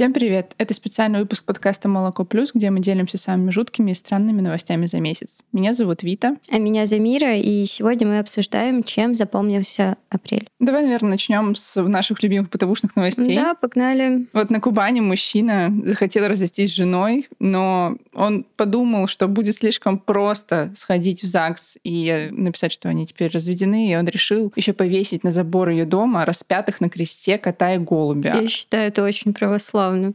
Всем привет! Это специальный выпуск подкаста «Молоко плюс», где мы делимся самыми жуткими и странными новостями за месяц. Меня зовут Вита. А меня Замира, и сегодня мы обсуждаем, чем запомнился апрель. Давай, наверное, начнем с наших любимых бытовушных новостей. Да, погнали. Вот на Кубани мужчина захотел развестись с женой, но он подумал, что будет слишком просто сходить в ЗАГС и написать, что они теперь разведены, и он решил еще повесить на забор ее дома распятых на кресте кота и голубя. Я считаю, это очень православно забавно.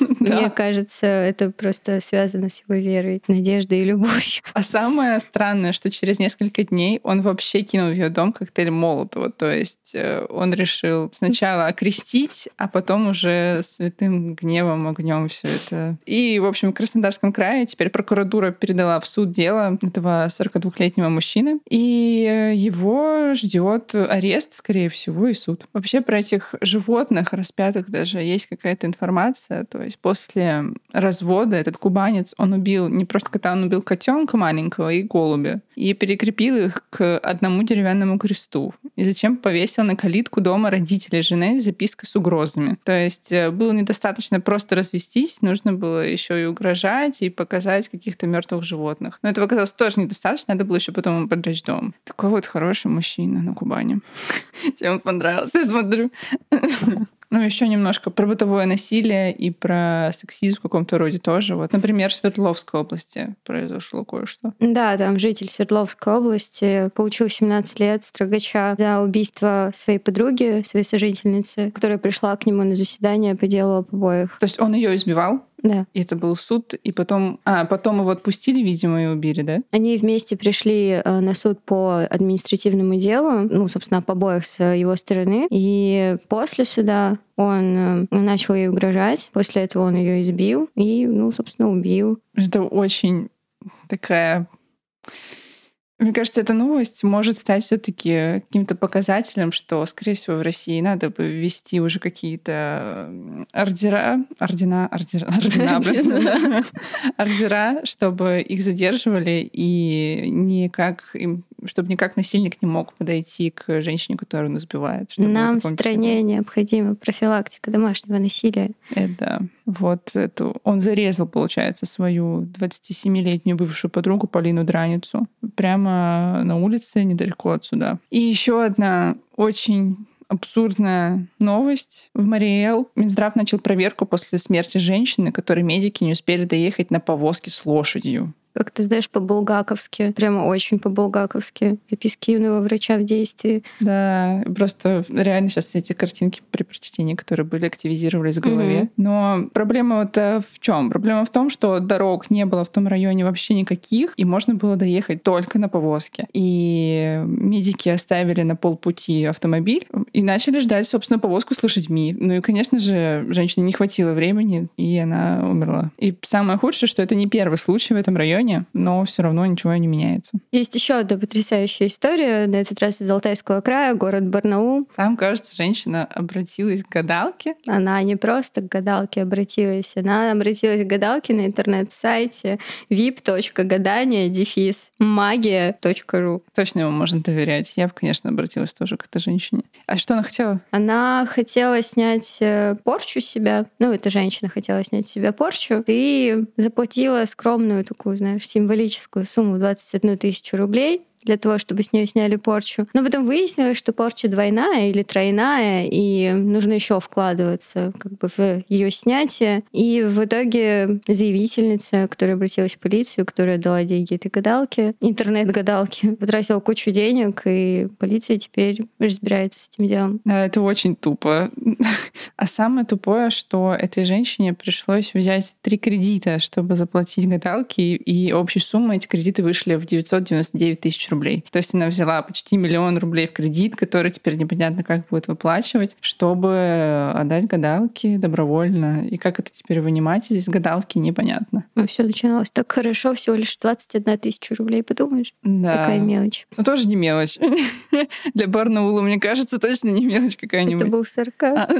Мне кажется, это просто связано с его верой, надеждой и любовью. А самое странное, что через несколько дней он вообще кинул в ее дом коктейль Молотова. То есть э, он решил сначала окрестить, а потом уже святым гневом, огнем все это. И, в общем, в Краснодарском крае теперь прокуратура передала в суд дело этого 42-летнего мужчины. И его ждет арест, скорее всего, и суд. Вообще про этих животных распятых даже есть какая-то информация то есть после развода этот кубанец, он убил не просто кота, он убил котенка маленького и голубя. И перекрепил их к одному деревянному кресту. И зачем повесил на калитку дома родителей жены запиской с угрозами. То есть э, было недостаточно просто развестись, нужно было еще и угрожать, и показать каких-то мертвых животных. Но этого оказалось тоже недостаточно, надо было еще потом ему дом. Такой вот хороший мужчина на Кубани. Он понравился, я смотрю. Ну, еще немножко про бытовое насилие и про сексизм в каком-то роде тоже. Вот, например, в Свердловской области произошло кое-что. Да, там житель Свердловской области получил 17 лет строгача за убийство своей подруги, своей сожительницы, которая пришла к нему на заседание по делу об обоих. То есть он ее избивал? Да. И это был суд, и потом... А, потом его отпустили, видимо, и убили, да? Они вместе пришли э, на суд по административному делу, ну, собственно, по обоих с его стороны. И после суда он э, начал ей угрожать. После этого он ее избил и, ну, собственно, убил. Это очень такая мне кажется, эта новость может стать все-таки каким-то показателем, что, скорее всего, в России надо бы ввести уже какие-то ордера, ордена, ордера, ордена, ордера, чтобы их задерживали и никак им чтобы никак насильник не мог подойти к женщине, которую он избивает. Нам в стране необходима профилактика домашнего насилия. Это вот эту. Он зарезал, получается, свою 27-летнюю бывшую подругу Полину Драницу прямо на улице недалеко отсюда. И еще одна очень абсурдная новость. В Мариэл Минздрав начал проверку после смерти женщины, которой медики не успели доехать на повозке с лошадью как ты знаешь, по-булгаковски, прямо очень по-булгаковски. Записки юного врача в действии. Да, просто реально сейчас эти картинки при прочтении, которые были, активизировались в голове. Mm-hmm. Но проблема вот э, в чем? Проблема в том, что дорог не было в том районе вообще никаких, и можно было доехать только на повозке. И медики оставили на полпути автомобиль и начали ждать, собственно, повозку с лошадьми. Ну и, конечно же, женщине не хватило времени, и она умерла. И самое худшее, что это не первый случай в этом районе, районе, но все равно ничего не меняется. Есть еще одна потрясающая история, на этот раз из Алтайского края, город Барнаул. Там, кажется, женщина обратилась к гадалке. Она не просто к гадалке обратилась, она обратилась к гадалке на интернет-сайте vip.гадание дефис магия.ру. Точно ему можно доверять. Я бы, конечно, обратилась тоже к этой женщине. А что она хотела? Она хотела снять э, порчу себя. Ну, эта женщина хотела снять себя порчу. И заплатила скромную такую, знаешь, символическую сумму 21 тысячу рублей для того, чтобы с нее сняли порчу. Но потом выяснилось, что порча двойная или тройная, и нужно еще вкладываться как бы в ее снятие. И в итоге заявительница, которая обратилась в полицию, которая дала деньги этой гадалке, интернет-гадалке, потратила кучу денег, и полиция теперь разбирается с этим делом. Да, это очень тупо. А самое тупое, что этой женщине пришлось взять три кредита, чтобы заплатить гадалке, и общей суммой эти кредиты вышли в 999 тысяч рублей. То есть она взяла почти миллион рублей в кредит, который теперь непонятно как будет выплачивать, чтобы отдать гадалке добровольно. И как это теперь вынимать из гадалки, непонятно. А все начиналось так хорошо, всего лишь 21 тысяча рублей, подумаешь? Да. Такая мелочь. Ну, тоже не мелочь. Для Барнаула, мне кажется, точно не мелочь какая-нибудь. Это был сарказм.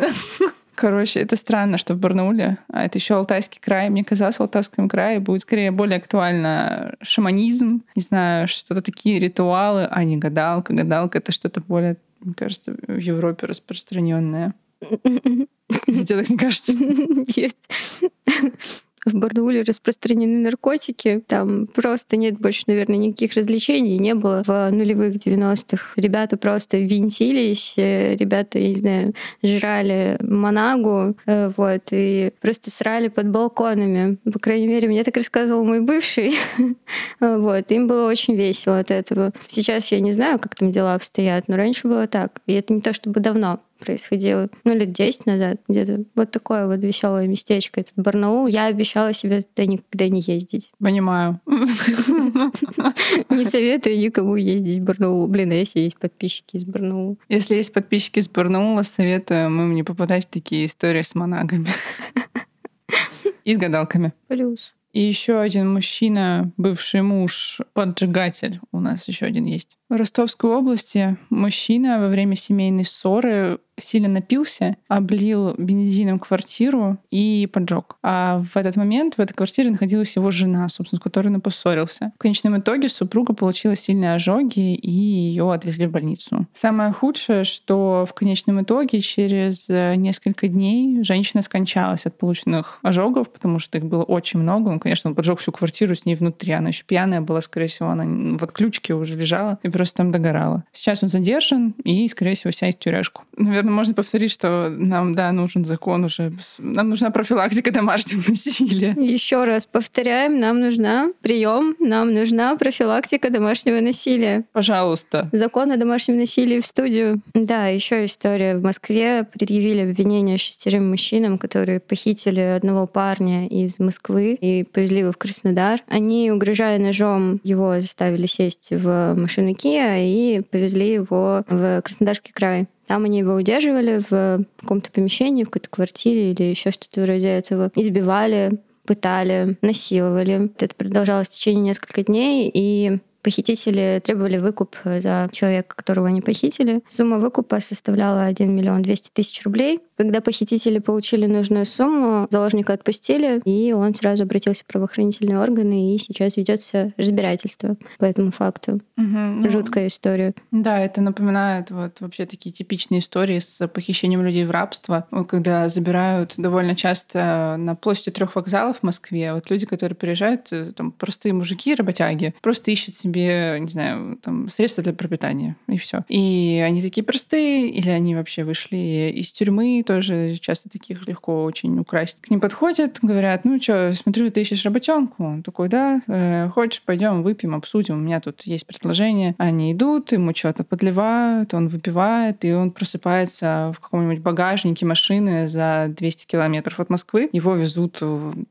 Короче, это странно, что в Барнауле, а это еще Алтайский край. Мне казалось, в Алтайском крае будет скорее более актуально шаманизм, не знаю, что-то такие ритуалы, а не гадалка. Гадалка — это что-то более, мне кажется, в Европе распространенное. Тебе так не кажется? Нет в Барнауле распространены наркотики. Там просто нет больше, наверное, никаких развлечений. Не было в нулевых 90-х. Ребята просто винтились, э, ребята, я не знаю, жрали манагу, э, вот, и просто срали под балконами. По крайней мере, мне так рассказывал мой бывший. вот, им было очень весело от этого. Сейчас я не знаю, как там дела обстоят, но раньше было так. И это не то чтобы давно происходило, ну, лет 10 назад, где-то вот такое вот веселое местечко, этот Барнаул. Я обещала себе туда никогда не ездить. Понимаю. Не советую никому ездить в Барнаул. Блин, а если есть подписчики из Барнаула? Если есть подписчики из Барнаула, советую им не попадать в такие истории с монагами. И с гадалками. Плюс. И еще один мужчина, бывший муж, поджигатель у нас еще один есть. В Ростовской области мужчина во время семейной ссоры сильно напился, облил бензином квартиру и поджег. А в этот момент в этой квартире находилась его жена, собственно, с которой он поссорился. В конечном итоге супруга получила сильные ожоги, и ее отвезли в больницу. Самое худшее, что в конечном итоге через несколько дней женщина скончалась от полученных ожогов, потому что их было очень много. Он, конечно, он поджег всю квартиру с ней внутри. Она еще пьяная была, скорее всего, она в отключке уже лежала и просто там догорала. Сейчас он задержан и, скорее всего, сядет в тюряшку. Наверное, можно повторить, что нам, да, нужен закон уже. Нам нужна профилактика домашнего насилия. Еще раз повторяем, нам нужна прием, нам нужна профилактика домашнего насилия. Пожалуйста. Закон о домашнем насилии в студию. Да, еще история. В Москве предъявили обвинение шестерым мужчинам, которые похитили одного парня из Москвы и повезли его в Краснодар. Они, угрожая ножом, его заставили сесть в машину Kia и повезли его в Краснодарский край. Там они его удерживали в каком-то помещении, в какой-то квартире или еще что-то вроде этого. Избивали, пытали, насиловали. Это продолжалось в течение нескольких дней, и Похитители требовали выкуп за человека, которого они похитили. Сумма выкупа составляла 1 миллион 200 тысяч рублей. Когда похитители получили нужную сумму, заложника отпустили, и он сразу обратился в правоохранительные органы, и сейчас ведется разбирательство по этому факту. Угу, Жуткая история. Да, это напоминает вот вообще такие типичные истории с похищением людей в рабство, когда забирают довольно часто на площади трех вокзалов в Москве. Вот люди, которые приезжают, э, там простые мужики, работяги, просто ищут себе, не знаю, там средства для пропитания и все. И они такие простые, или они вообще вышли из тюрьмы, тоже часто таких легко очень украсть. К ним подходят, говорят, ну что, смотрю, ты ищешь работенку. Он такой, да, э, хочешь, пойдем выпьем, обсудим, у меня тут есть предложение. Они идут, ему что-то подливают, он выпивает, и он просыпается в каком-нибудь багажнике машины за 200 километров от Москвы. Его везут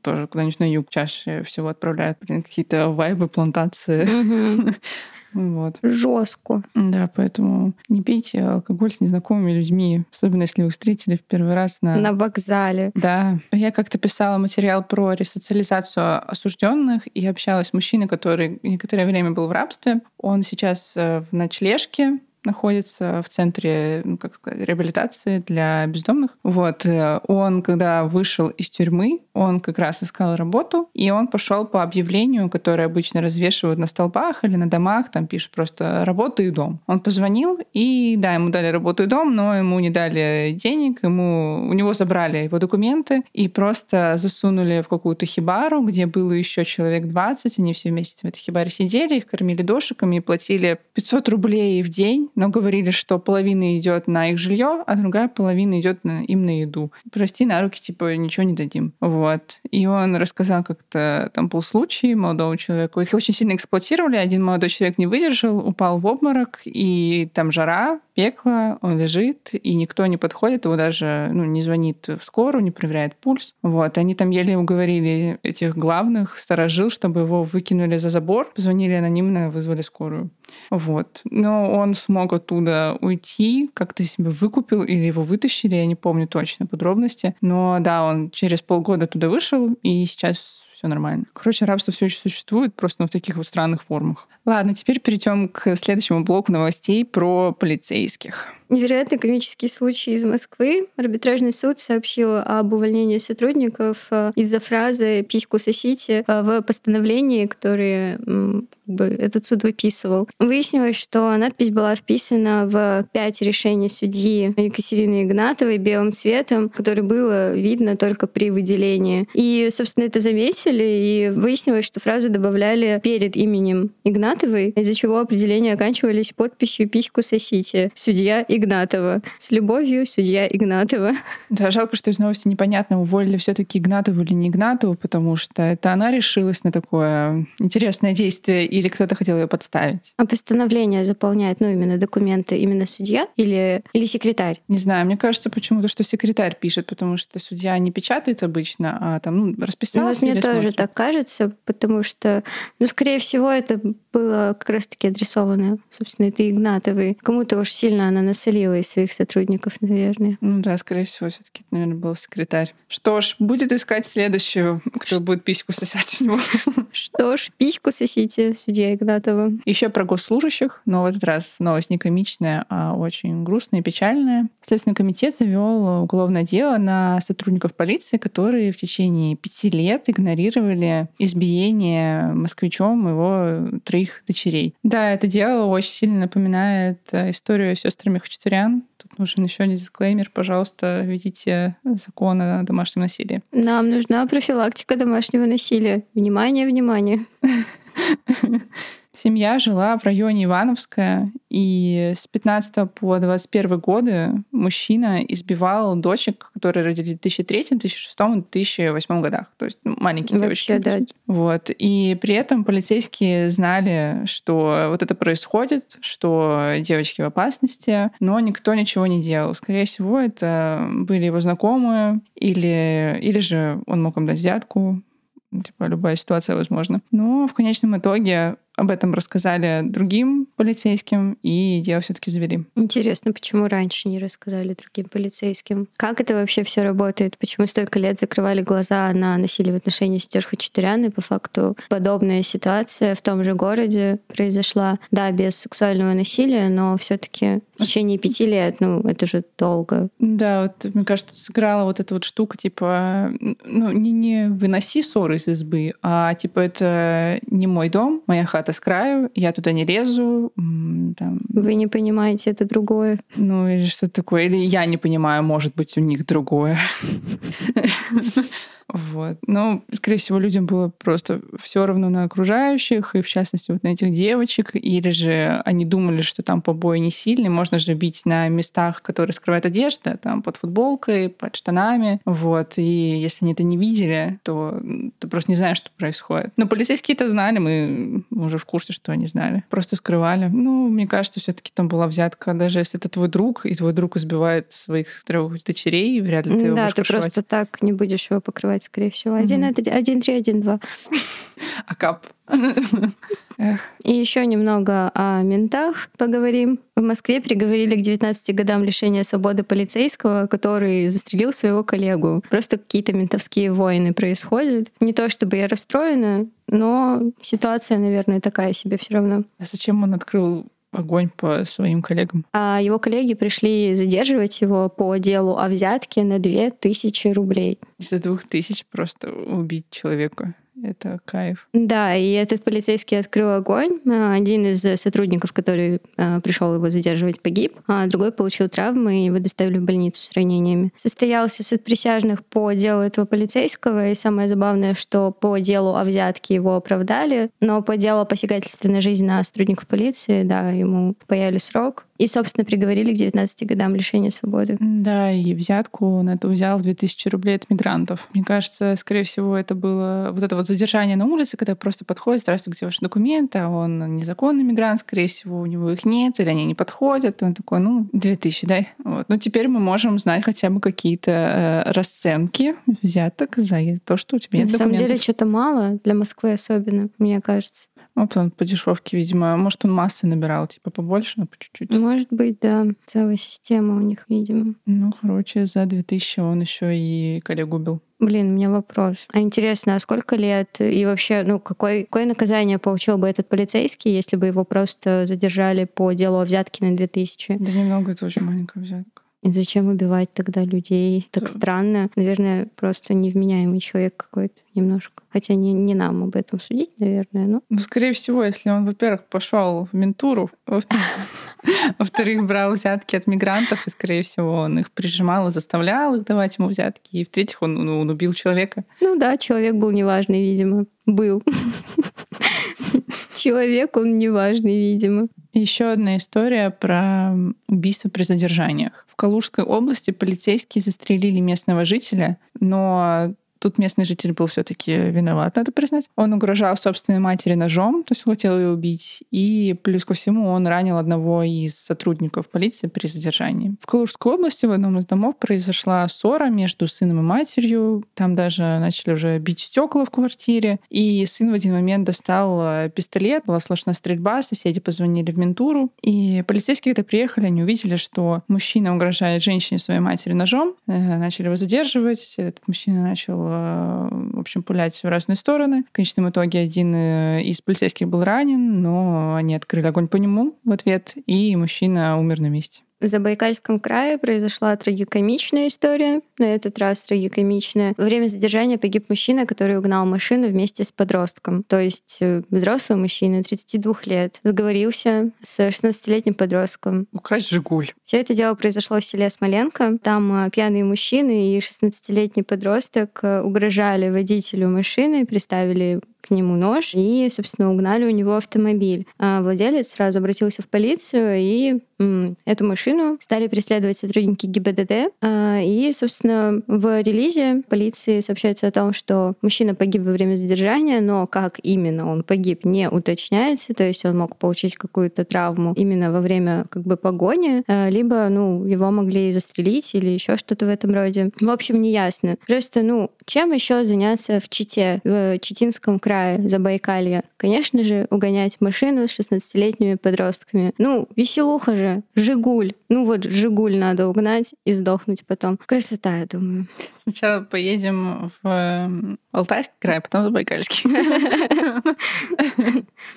тоже куда-нибудь на юг чаще всего отправляют, блин, какие-то вайбы, плантации. Вот. Жестко. Да, поэтому не пейте алкоголь с незнакомыми людьми, особенно если вы встретили в первый раз на... На вокзале. Да. Я как-то писала материал про ресоциализацию осужденных и общалась с мужчиной, который некоторое время был в рабстве. Он сейчас э, в ночлежке, находится в центре, ну, как сказать, реабилитации для бездомных. Вот. Э, он, когда вышел из тюрьмы, он как раз искал работу, и он пошел по объявлению, которое обычно развешивают на столбах или на домах, там пишут просто «работа и дом». Он позвонил, и да, ему дали работу и дом, но ему не дали денег, ему, у него забрали его документы и просто засунули в какую-то хибару, где было еще человек 20, они все вместе в этой хибаре сидели, их кормили дошиками и платили 500 рублей в день но говорили, что половина идет на их жилье, а другая половина идет на, им на еду. Прости, на руки, типа, ничего не дадим. Вот. И он рассказал как-то, там был случай молодого человека. Их очень сильно эксплуатировали. Один молодой человек не выдержал, упал в обморок, и там жара, пекло, он лежит, и никто не подходит, его даже ну, не звонит в скорую, не проверяет пульс. Вот. Они там еле уговорили этих главных, сторожил, чтобы его выкинули за забор, позвонили анонимно, вызвали скорую. Вот. Но он смог оттуда уйти, как-то себя выкупил или его вытащили, я не помню точно подробности. Но да, он через полгода туда вышел, и сейчас все нормально. Короче, рабство все еще существует, просто в таких вот странных формах. Ладно, теперь перейдем к следующему блоку новостей про полицейских. Невероятный комический случай из Москвы. Арбитражный суд сообщил об увольнении сотрудников э, из-за фразы «письку сосите» э, в постановлении, которое бы, этот суд выписывал. Выяснилось, что надпись была вписана в пять решений судьи Екатерины Игнатовой белым цветом, который было видно только при выделении. И, собственно, это заметили, и выяснилось, что фразу добавляли перед именем Игнатовой, из-за чего определения оканчивались подписью «письку сосите». Судья Игнатова. С любовью, судья Игнатова. Да, жалко, что из новости непонятно, уволили все таки Игнатову или не Игнатову, потому что это она решилась на такое интересное действие или кто-то хотел ее подставить. А постановление заполняет, ну, именно документы, именно судья или, или секретарь? Не знаю, мне кажется почему-то, что секретарь пишет, потому что судья не печатает обычно, а там, ну, расписался. Ну, вот мне тоже смотрит. так кажется, потому что, ну, скорее всего, это было как раз-таки адресовано, собственно, это Игнатовой. Кому-то уж сильно она насолила из своих сотрудников, наверное. Ну да, скорее всего, все таки наверное, был секретарь. Что ж, будет искать следующую, кто Ш... будет письку сосать у него. Что ж, письку сосите, судья Игнатова. Еще про госслужащих, но в этот раз новость не комичная, а очень грустная и печальная. Следственный комитет завел уголовное дело на сотрудников полиции, которые в течение пяти лет игнорировали избиение москвичом его троих дочерей. Да, это дело очень сильно напоминает э, историю с сестрами Хачатурян. Тут нужен еще один дисклеймер. Пожалуйста, введите закон о домашнем насилии. Нам нужна профилактика домашнего насилия. Внимание, внимание. Семья жила в районе Ивановская, и с 15 по 21 годы мужчина избивал дочек, которые родились в 2003, 2006 и 2008 годах. То есть ну, маленькие Вообще, девочки. Да. Вот. И при этом полицейские знали, что вот это происходит, что девочки в опасности, но никто ничего не делал. Скорее всего, это были его знакомые, или, или же он мог им дать взятку, типа любая ситуация возможна. Но в конечном итоге об этом рассказали другим полицейским, и дело все-таки завели. Интересно, почему раньше не рассказали другим полицейским? Как это вообще все работает? Почему столько лет закрывали глаза на насилие в отношении сестер Хачатурян, и по факту подобная ситуация в том же городе произошла, да, без сексуального насилия, но все-таки в течение пяти лет, ну, это же долго. Да, вот, мне кажется, сыграла вот эта вот штука, типа, ну, не, не выноси ссоры из избы, а, типа, это не мой дом, моя хата с краю, я туда не лезу. Там... Вы не понимаете, это другое. Ну, или что такое. Или я не понимаю, может быть, у них другое. Вот. Но, скорее всего, людям было просто все равно на окружающих, и в частности вот на этих девочек, или же они думали, что там побои не сильные, можно же бить на местах, которые скрывают одежда, там под футболкой, под штанами, вот. И если они это не видели, то ты просто не знаешь, что происходит. Но полицейские это знали, мы уже в курсе, что они знали. Просто скрывали. Ну, мне кажется, все таки там была взятка, даже если это твой друг, и твой друг избивает своих трех дочерей, вряд ли ты его Да, ты просто так не будешь его покрывать делать, скорее всего. Один, mm-hmm. один, три, один, два. А кап. И еще немного о ментах поговорим. В Москве приговорили к 19 годам лишения свободы полицейского, который застрелил своего коллегу. Просто какие-то ментовские войны происходят. Не то чтобы я расстроена, но ситуация, наверное, такая себе все равно. А зачем он открыл огонь по своим коллегам. А его коллеги пришли задерживать его по делу о взятке на 2000 рублей. За двух тысяч просто убить человека. Это кайф. Да, и этот полицейский открыл огонь. А, один из сотрудников, который а, пришел его задерживать, погиб, а другой получил травмы и его доставили в больницу с ранениями. Состоялся суд присяжных по делу этого полицейского, и самое забавное, что по делу о взятке его оправдали, но по делу о посягательстве на жизнь на сотрудников полиции, да, ему паяли срок, и, собственно, приговорили к 19 годам лишения свободы. Да, и взятку он это взял в 2000 рублей от мигрантов. Мне кажется, скорее всего, это было вот это вот задержание на улице, когда просто подходит, здравствуйте, где ваши документы, а он незаконный мигрант, скорее всего, у него их нет, или они не подходят. Он такой, ну, 2000, дай. Вот. Ну, теперь мы можем знать хотя бы какие-то э, расценки взяток за то, что у тебя нет На документов. самом деле, что-то мало для Москвы особенно, мне кажется. Вот он по дешевке, видимо. Может, он массы набирал, типа побольше, но по чуть-чуть. Может быть, да. Целая система у них, видимо. Ну, короче, за 2000 он еще и коллегу убил. Блин, у меня вопрос. А интересно, а сколько лет и вообще, ну, какое, какое наказание получил бы этот полицейский, если бы его просто задержали по делу о взятке на 2000? Да немного, это очень маленькая взятка. И зачем убивать тогда людей? Так странно. Наверное, просто невменяемый человек какой-то немножко. Хотя не, не нам об этом судить, наверное, но... Ну, скорее всего, если он, во-первых, пошел в ментуру, во-вторых, во-вторых, брал взятки от мигрантов, и, скорее всего, он их прижимал и заставлял их давать ему взятки, и, в-третьих, он, ну, он убил человека. Ну да, человек был неважный, видимо. Был. Человек, он неважный, видимо. Еще одна история про убийство при задержаниях. Калужской области полицейские застрелили местного жителя, но Тут местный житель был все-таки виноват, надо признать. Он угрожал собственной матери ножом, то есть хотел ее убить. И плюс ко всему он ранил одного из сотрудников полиции при задержании. В Калужской области в одном из домов произошла ссора между сыном и матерью. Там даже начали уже бить стекла в квартире. И сын в один момент достал э, пистолет, была слышна стрельба, соседи позвонили в ментуру. И полицейские, когда приехали, они увидели, что мужчина угрожает женщине своей матери ножом. Э, Начали его задерживать. Этот мужчина начал в общем, пулять в разные стороны. В конечном итоге один э, из полицейских был ранен, но они открыли огонь по нему в ответ, и мужчина умер на месте. В Забайкальском крае произошла трагикомичная история, на этот раз трагикомичная. Во время задержания погиб мужчина, который угнал машину вместе с подростком. То есть э, взрослый мужчина, 32 лет, сговорился с 16-летним подростком. Украсть «Жигуль». Все это дело произошло в селе Смоленко. Там э, пьяные мужчины и 16-летний подросток э, угрожали водителю машины, приставили к нему нож и, собственно, угнали у него автомобиль. А владелец сразу обратился в полицию, и м, эту машину стали преследовать сотрудники ГИБДД. А, И, собственно, в релизе полиции сообщается о том, что мужчина погиб во время задержания, но как именно он погиб, не уточняется. То есть он мог получить какую-то травму именно во время как бы погони, а, либо, ну, его могли застрелить или еще что-то в этом роде. В общем, не ясно. Просто, ну, чем еще заняться в Чите, в Читинском крае, Забайкалья? Конечно же, угонять машину с 16-летними подростками. Ну, веселуха же, Жигуль. Ну вот, Жигуль надо угнать и сдохнуть потом. Красота, я думаю. Сначала поедем в э, Алтайский край, а потом в Забайкальский.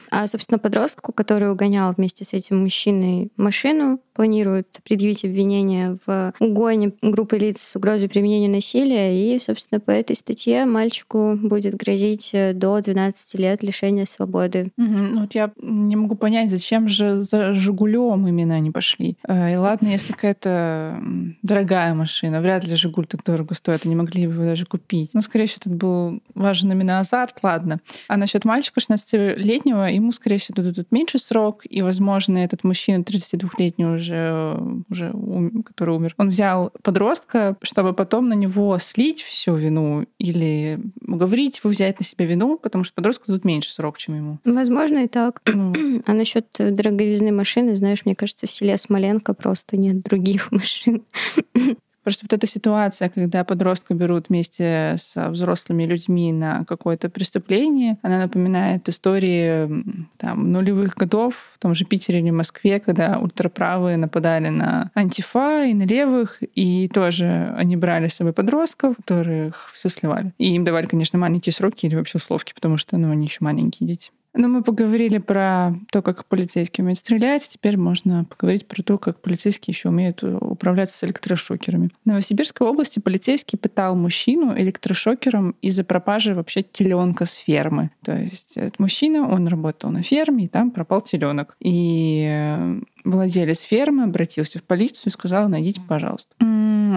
А, собственно, подростку, который угонял вместе с этим мужчиной машину, планируют предъявить обвинение в угоне группы лиц с угрозой применения насилия. И, собственно, по этой статье мальчику будет грозить э, до 12 лет лишения свободы. Ну Вот я не могу понять, зачем же за Жигулем именно они пошли. Э, И ладно, если какая-то дорогая машина, вряд ли Жигуль так дорого стоит, они могли бы его даже купить. Ну, скорее всего, тут был важен именно азарт, ладно. А насчет мальчика 16-летнего, ему, скорее всего, дадут меньше срок, и, возможно, этот мужчина 32-летний уже, уже ум- который умер, он взял подростка, чтобы потом на него слить всю вину или уговорить его взять на себя вину, потому что подростку дадут меньше срок, чем ему. Возможно, и так. Ну, А насчет дороговизны машины, знаешь, мне кажется, в селе Смоленко просто нет других машин. Просто вот эта ситуация, когда подростка берут вместе со взрослыми людьми на какое-то преступление, она напоминает истории там, нулевых годов в том же Питере или Москве, когда ультраправые нападали на антифа и на левых, и тоже они брали с собой подростков, которых все сливали. И им давали, конечно, маленькие сроки или вообще условки, потому что ну, они еще маленькие дети. Но мы поговорили про то, как полицейские умеют стрелять. Теперь можно поговорить про то, как полицейские еще умеют э, управляться с электрошокерами. В Новосибирской области полицейский пытал мужчину электрошокером из-за пропажи вообще теленка с фермы. То есть этот мужчина, он работал на ферме, и там пропал теленок. И э, владелец фермы обратился в полицию и сказал, найдите, пожалуйста.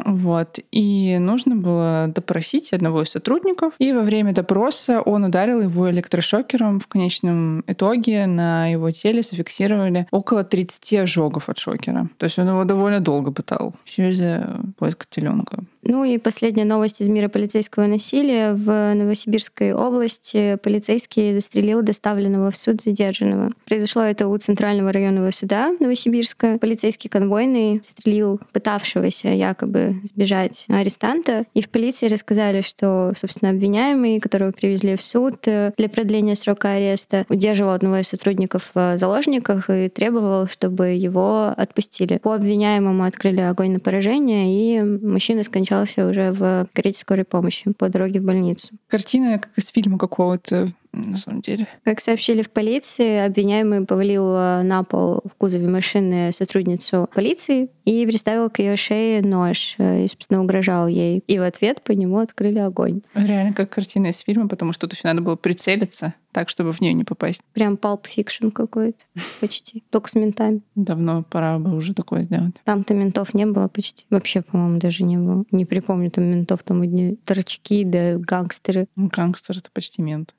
Вот. И нужно было допросить одного из сотрудников. И во время допроса он ударил его электрошокером. В конечном итоге на его теле зафиксировали около 30 ожогов от шокера. То есть он его довольно долго пытал. Все из-за поиска теленка. Ну и последняя новость из мира полицейского насилия. В Новосибирской области полицейский застрелил доставленного в суд задержанного. Произошло это у Центрального районного суда Новосибирска. Полицейский конвойный застрелил пытавшегося якобы сбежать арестанта. И в полиции рассказали, что, собственно, обвиняемый, которого привезли в суд э, для продления срока ареста, просто удерживал одного из сотрудников в заложниках и требовал, чтобы его отпустили. По обвиняемому открыли огонь на поражение, и мужчина скончался уже в карете скорой помощи по дороге в больницу. Картина как из фильма какого-то на самом деле. Как сообщили в полиции, обвиняемый повалил э, на пол в кузове машины сотрудницу полиции и приставил к ее шее нож э, и, собственно, угрожал ей. И в ответ по нему открыли огонь. Реально как картина из фильма, потому что тут еще надо было прицелиться так, чтобы в нее не попасть. Прям Pulp Fiction какой-то почти. Только с ментами. Давно пора бы уже такое сделать. Там-то ментов не было почти. Вообще, по-моему, даже не было. Не припомню там ментов. Там одни торчки, да гангстеры. Гангстер — это почти мент.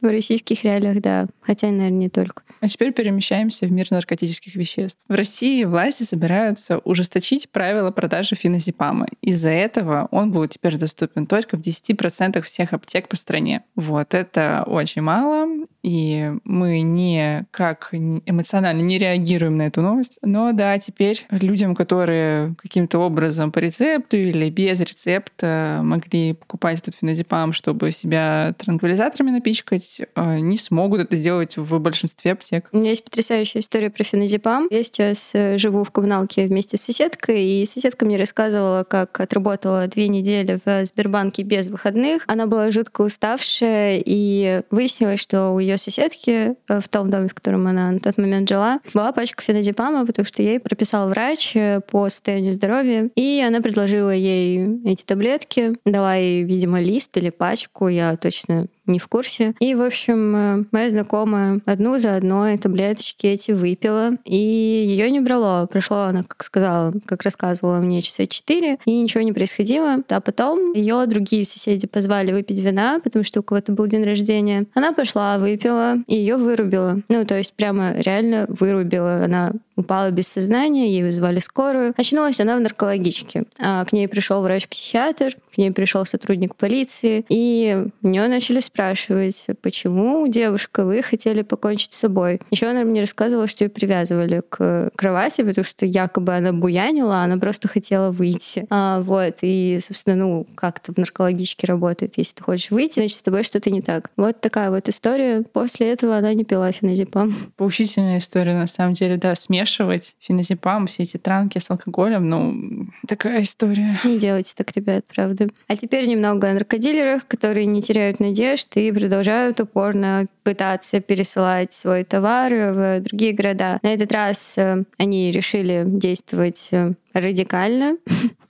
В российских реалиях, да. Хотя, наверное, не только. А теперь перемещаемся в мир наркотических веществ. В России власти собираются ужесточить правила продажи феназепама. Из-за этого он будет теперь доступен только в 10% всех аптек по стране. Вот, это очень мало, и мы не как эмоционально не реагируем на эту новость. Но да, теперь людям, которые каким-то образом по рецепту или без рецепта могли покупать этот феназепам, чтобы себя транквилизаторами напичкать, э, не смогут это сделать в большинстве аптек. У меня есть потрясающая история про феназепам. Я сейчас э, живу в коммуналке вместе с соседкой, и соседка мне рассказывала, как отработала две недели в Сбербанке без выходных. Она была жутко уставшая, и выяснилось, что у ее соседки э, в том доме, в котором она на тот момент жила, была пачка феназепама, потому что ей прописал врач э, по состоянию здоровья, и она предложила ей эти таблетки, дала ей, видимо, лист или пачку, я точно не в курсе. И, в общем, э, моя знакомая одну за одной таблеточки эти выпила, и ее не брало. Прошло она, как сказала, как рассказывала мне, часа четыре, и ничего не происходило. А потом ее другие соседи позвали выпить вина, потому что у кого-то был день рождения. Она пошла, выпила, и ее вырубила. Ну, то есть прямо реально вырубила. Она упала без сознания, ей вызвали скорую. Очнулась она в наркологичке. А к ней пришел врач-психиатр, к ней пришел сотрудник полиции, и у нее начали спрашивать, почему, девушка, вы хотели покончить с собой. Еще она мне рассказывала, что ее привязывали к кровати, потому что якобы она буянила, она просто хотела выйти. А, вот, и, собственно, ну, как-то в наркологичке работает. Если ты хочешь выйти, значит, с тобой что-то не так. Вот такая вот история. После этого она не пила феназепам. Поучительная история, на самом деле, да, смеш смешивать феназепам, все эти транки с алкоголем, ну, такая история. Не делайте так, ребят, правда. А теперь немного о наркодилерах, которые не теряют надежд и продолжают упорно пытаться пересылать свой товар в другие города. На этот раз э, они решили действовать э, радикально.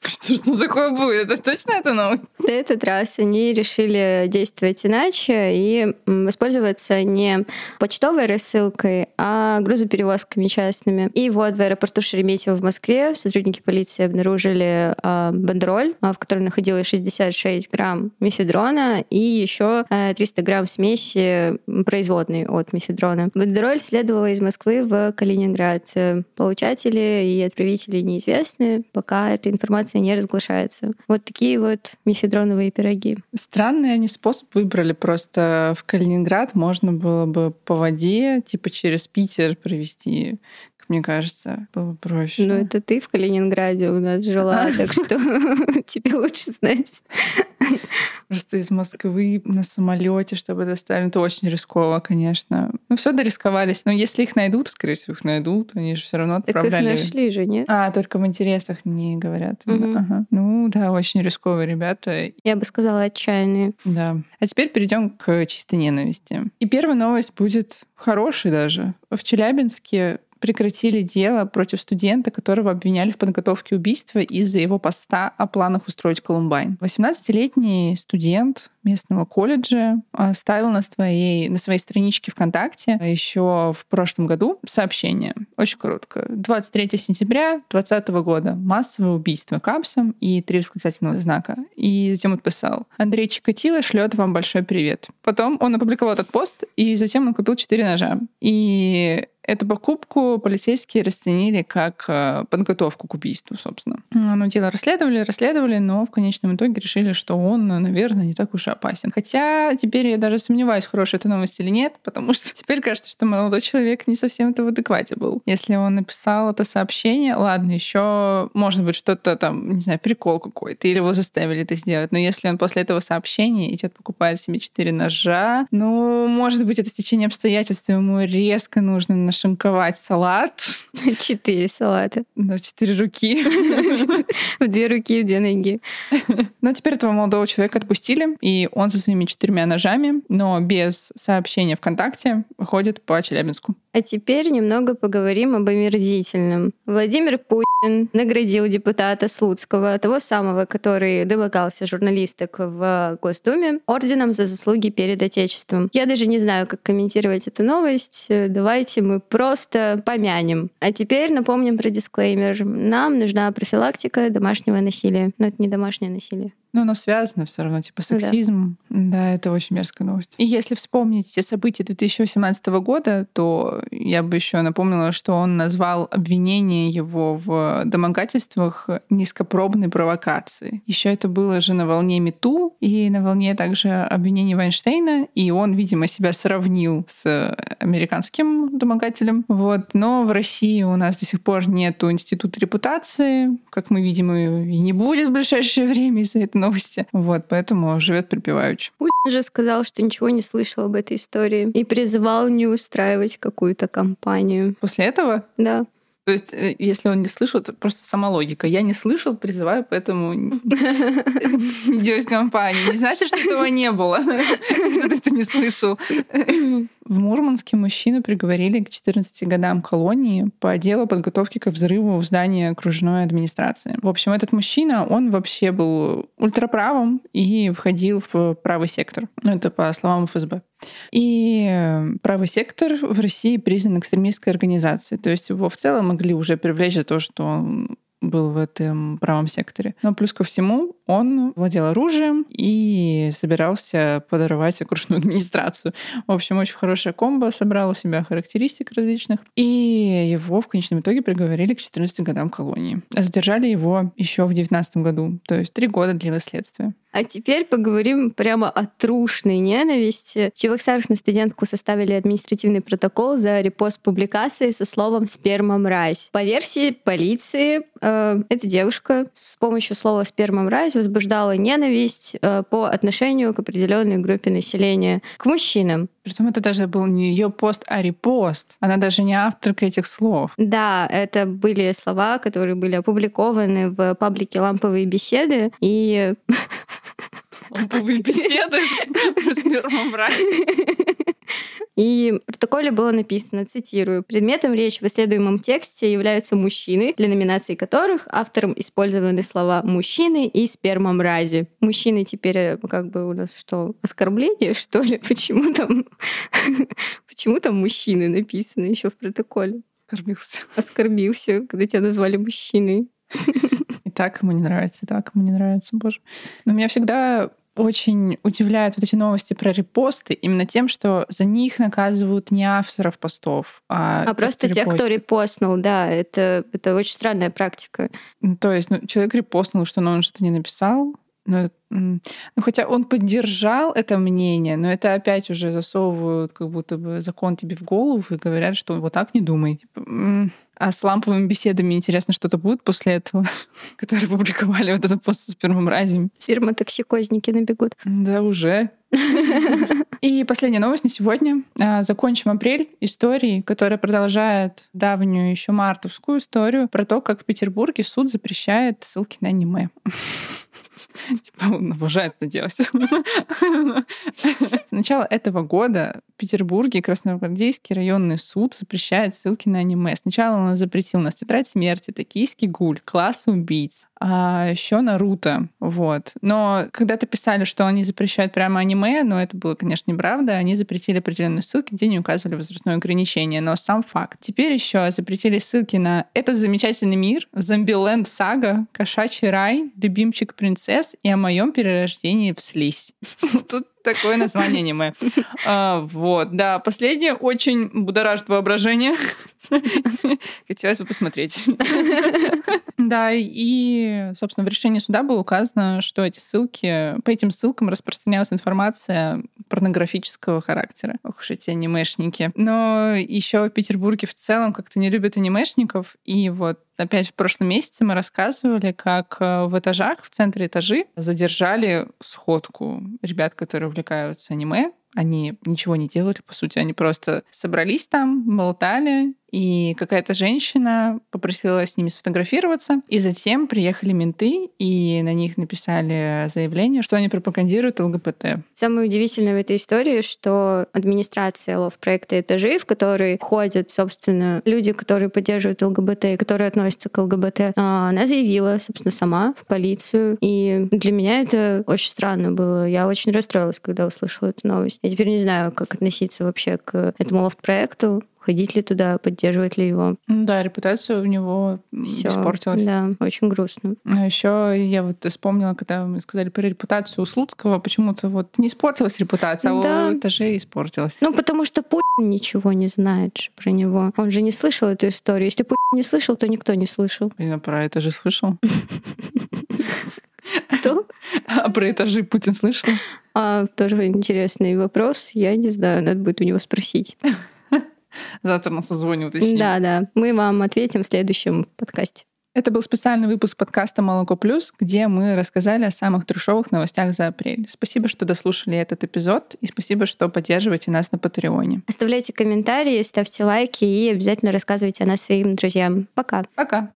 Что же там такое будет? Это точно это новость? На этот раз они решили действовать иначе и воспользоваться не почтовой рассылкой, а грузоперевозками частными. И вот в аэропорту Шереметьево в Москве сотрудники полиции обнаружили э, бандероль, в которой находилось 66 грамм мефедрона и еще 300 грамм смеси производной от мефедрона. Бандероль следовала из Москвы в Калининград. Получатели и отправители неизвестны неизвестны, пока эта информация не разглашается. Вот такие вот мифедроновые пироги. Странный они способ выбрали. Просто в Калининград можно было бы по воде, типа через Питер провести мне кажется, было проще. Ну, это ты в Калининграде у нас жила, так что тебе лучше знать. Просто из Москвы на самолете, чтобы доставили. Это очень рисково, конечно. Ну, все дорисковались. Но если их найдут, скорее всего, их найдут. Они же все равно отправляли. Так их нашли же, нет? А, только в интересах не говорят. Угу. Ага. Ну, да, очень рисковые ребята. Я бы сказала, отчаянные. Да. А теперь перейдем к чистой ненависти. И первая новость будет хорошей даже. В Челябинске прекратили дело против студента, которого обвиняли в подготовке убийства из-за его поста о планах устроить Колумбайн. 18-летний студент местного колледжа оставил на своей, на своей страничке ВКонтакте еще в прошлом году сообщение. Очень коротко. 23 сентября 2020 года. Массовое убийство капсом и три восклицательных знака. И затем отписал. Андрей Чикатило шлет вам большой привет. Потом он опубликовал этот пост, и затем он купил четыре ножа. И Эту покупку полицейские расценили как э, подготовку к убийству, собственно. Ну, дело расследовали, расследовали, но в конечном итоге решили, что он, наверное, не так уж и опасен. Хотя теперь я даже сомневаюсь, хорошая это новость или нет, потому что теперь кажется, что молодой человек не совсем это в адеквате был. Если он написал это сообщение, ладно, еще может быть что-то там, не знаю, прикол какой-то, или его заставили это сделать. Но если он после этого сообщения идет покупает себе четыре ножа, ну, может быть, это стечение обстоятельств, ему резко нужно нашинковать салат. Четыре салата. На четыре руки. В две руки, в две ноги. Но теперь этого молодого человека отпустили, и он со своими четырьмя ножами, но без сообщения ВКонтакте, ходит по Челябинску. А теперь немного поговорим об омерзительном. Владимир Путин наградил депутата Слуцкого, того самого, который домогался журналисток в Госдуме, орденом за заслуги перед Отечеством. Я даже не знаю, как комментировать эту новость. Давайте мы просто помянем. А теперь напомним про дисклеймер. Нам нужна профилактика домашнего насилия. Но это не домашнее насилие. Но оно связано все равно, типа сексизм. Да. да, это очень мерзкая новость. И если вспомнить все события 2018 года, то я бы еще напомнила, что он назвал обвинение его в домогательствах низкопробной провокацией. Еще это было же на волне Мету и на волне также обвинений Вайнштейна, и он, видимо, себя сравнил с американским домогателем. Вот. Но в России у нас до сих пор нету института репутации, как мы видим, и не будет в ближайшее время из-за этого новости. Вот, поэтому живет припеваючи. Путин же сказал, что ничего не слышал об этой истории и призывал не устраивать какую-то кампанию. После этого? Да. То есть, э, если он не слышал, то просто сама логика. Я не слышал, призываю, поэтому не делать кампанию. Не значит, что этого не было, что ты это не слышал. В Мурманске мужчину приговорили к 14 годам колонии по делу подготовки к взрыву в здании окружной администрации. В общем, этот мужчина, он вообще был ультраправым и входил в правый сектор. Ну, это по словам ФСБ. И правый сектор в России признан экстремистской организацией. То есть его в целом могли уже привлечь за то, что он был в этом правом секторе. Но плюс ко всему он владел оружием и собирался подорвать окружную администрацию. В общем, очень хорошая комбо, собрал у себя характеристик различных. И его в конечном итоге приговорили к 14 годам колонии. Задержали его еще в 19 году. То есть три года длилось следствие. А теперь поговорим прямо о трушной ненависти. В Чебоксарах на студентку составили административный протокол за репост публикации со словом «сперма мразь». По версии полиции, э, эта девушка с помощью слова «сперма мразь» возбуждала ненависть э, по отношению к определенной группе населения, к мужчинам. Притом это даже был не ее пост, а репост. Она даже не авторка этих слов. Да, это были слова, которые были опубликованы в паблике «Ламповые беседы». И Ламповые беседы с миром И в протоколе было написано, цитирую, «Предметом речи в исследуемом тексте являются мужчины, для номинации которых автором использованы слова «мужчины» и «сперма мрази». Мужчины теперь э, как бы у нас что, оскорбление, что ли? Почему там, почему там мужчины написано еще в протоколе? Оскорбился. Оскорбился, когда тебя назвали мужчиной. И так ему не нравится, и так ему не нравится, боже. Но меня всегда очень удивляют вот эти новости про репосты именно тем, что за них наказывают не авторов постов, а, а просто те, кто репостнул, да, это, это очень странная практика. Ну, то есть ну, человек репостнул, что ну, он что-то не написал, но, ну, хотя он поддержал это мнение, но это опять уже засовывают как будто бы закон тебе в голову и говорят, что вот так не думай. Типа, а с ламповыми беседами, интересно, что-то будет после этого, которые публиковали вот этот пост с первым разем. Фирма-токсикозники набегут. Да, уже. И последняя новость на сегодня. А, закончим апрель историей, которая продолжает давнюю еще мартовскую историю про то, как в Петербурге суд запрещает ссылки на аниме. Типа он обожает это делать. С начала этого года в Петербурге Красногвардейский районный суд запрещает ссылки на аниме. Сначала он запретил нас «Тетрадь смерти», «Токийский гуль», «Класс убийц», а еще Наруто. Вот. Но когда-то писали, что они запрещают прямо аниме, но это было, конечно, неправда. Они запретили определенные ссылки, где не указывали возрастное ограничение. Но сам факт. Теперь еще запретили ссылки на «Этот замечательный мир», «Зомбиленд сага», «Кошачий рай», «Любимчик принцесс» и о моем перерождении в слизь. Тут Такое название аниме. А, вот, да. Последнее очень будоражит воображение. Хотелось бы посмотреть. Да, и, собственно, в решении суда было указано, что эти ссылки, по этим ссылкам распространялась информация порнографического характера. Ох уж эти анимешники. Но еще в Петербурге в целом как-то не любят анимешников. И вот опять в прошлом месяце мы рассказывали, как э, в этажах, в центре этажи задержали сходку ребят, которые увлекаются аниме. Они ничего не делали, по сути, они просто собрались там, болтали, и какая-то женщина попросила с ними сфотографироваться, и затем приехали менты, и на них написали заявление, что они пропагандируют ЛГБТ. Самое удивительное в этой истории, что администрация лов-проекта «Этажи», в который входят, собственно, люди, которые поддерживают ЛГБТ и которые относятся к ЛГБТ, а, она заявила, собственно, сама в полицию. И для меня это очень странно было. Я очень расстроилась, когда услышала эту новость. Я теперь не знаю, как относиться вообще к этому лофт-проекту ходить ли туда, поддерживать ли его. Да, репутация у него Всё, испортилась. Да, очень грустно. А еще я вот вспомнила, когда мы сказали про репутацию у Слуцкого, почему-то вот не испортилась репутация, а да. у этажей испортилась. Ну, потому что Путин ничего не знает про него. Он же не слышал эту историю. Если Путин не слышал, то никто не слышал. Я про это же слышал. Кто? А про этажи Путин слышал? А, тоже интересный вопрос. Я не знаю, надо будет у него спросить. Завтра на созвоне уточним. Да, да. Мы вам ответим в следующем подкасте. Это был специальный выпуск подкаста «Молоко плюс», где мы рассказали о самых трешовых новостях за апрель. Спасибо, что дослушали этот эпизод, и спасибо, что поддерживаете нас на Патреоне. Оставляйте комментарии, ставьте лайки и обязательно рассказывайте о нас своим друзьям. Пока. Пока.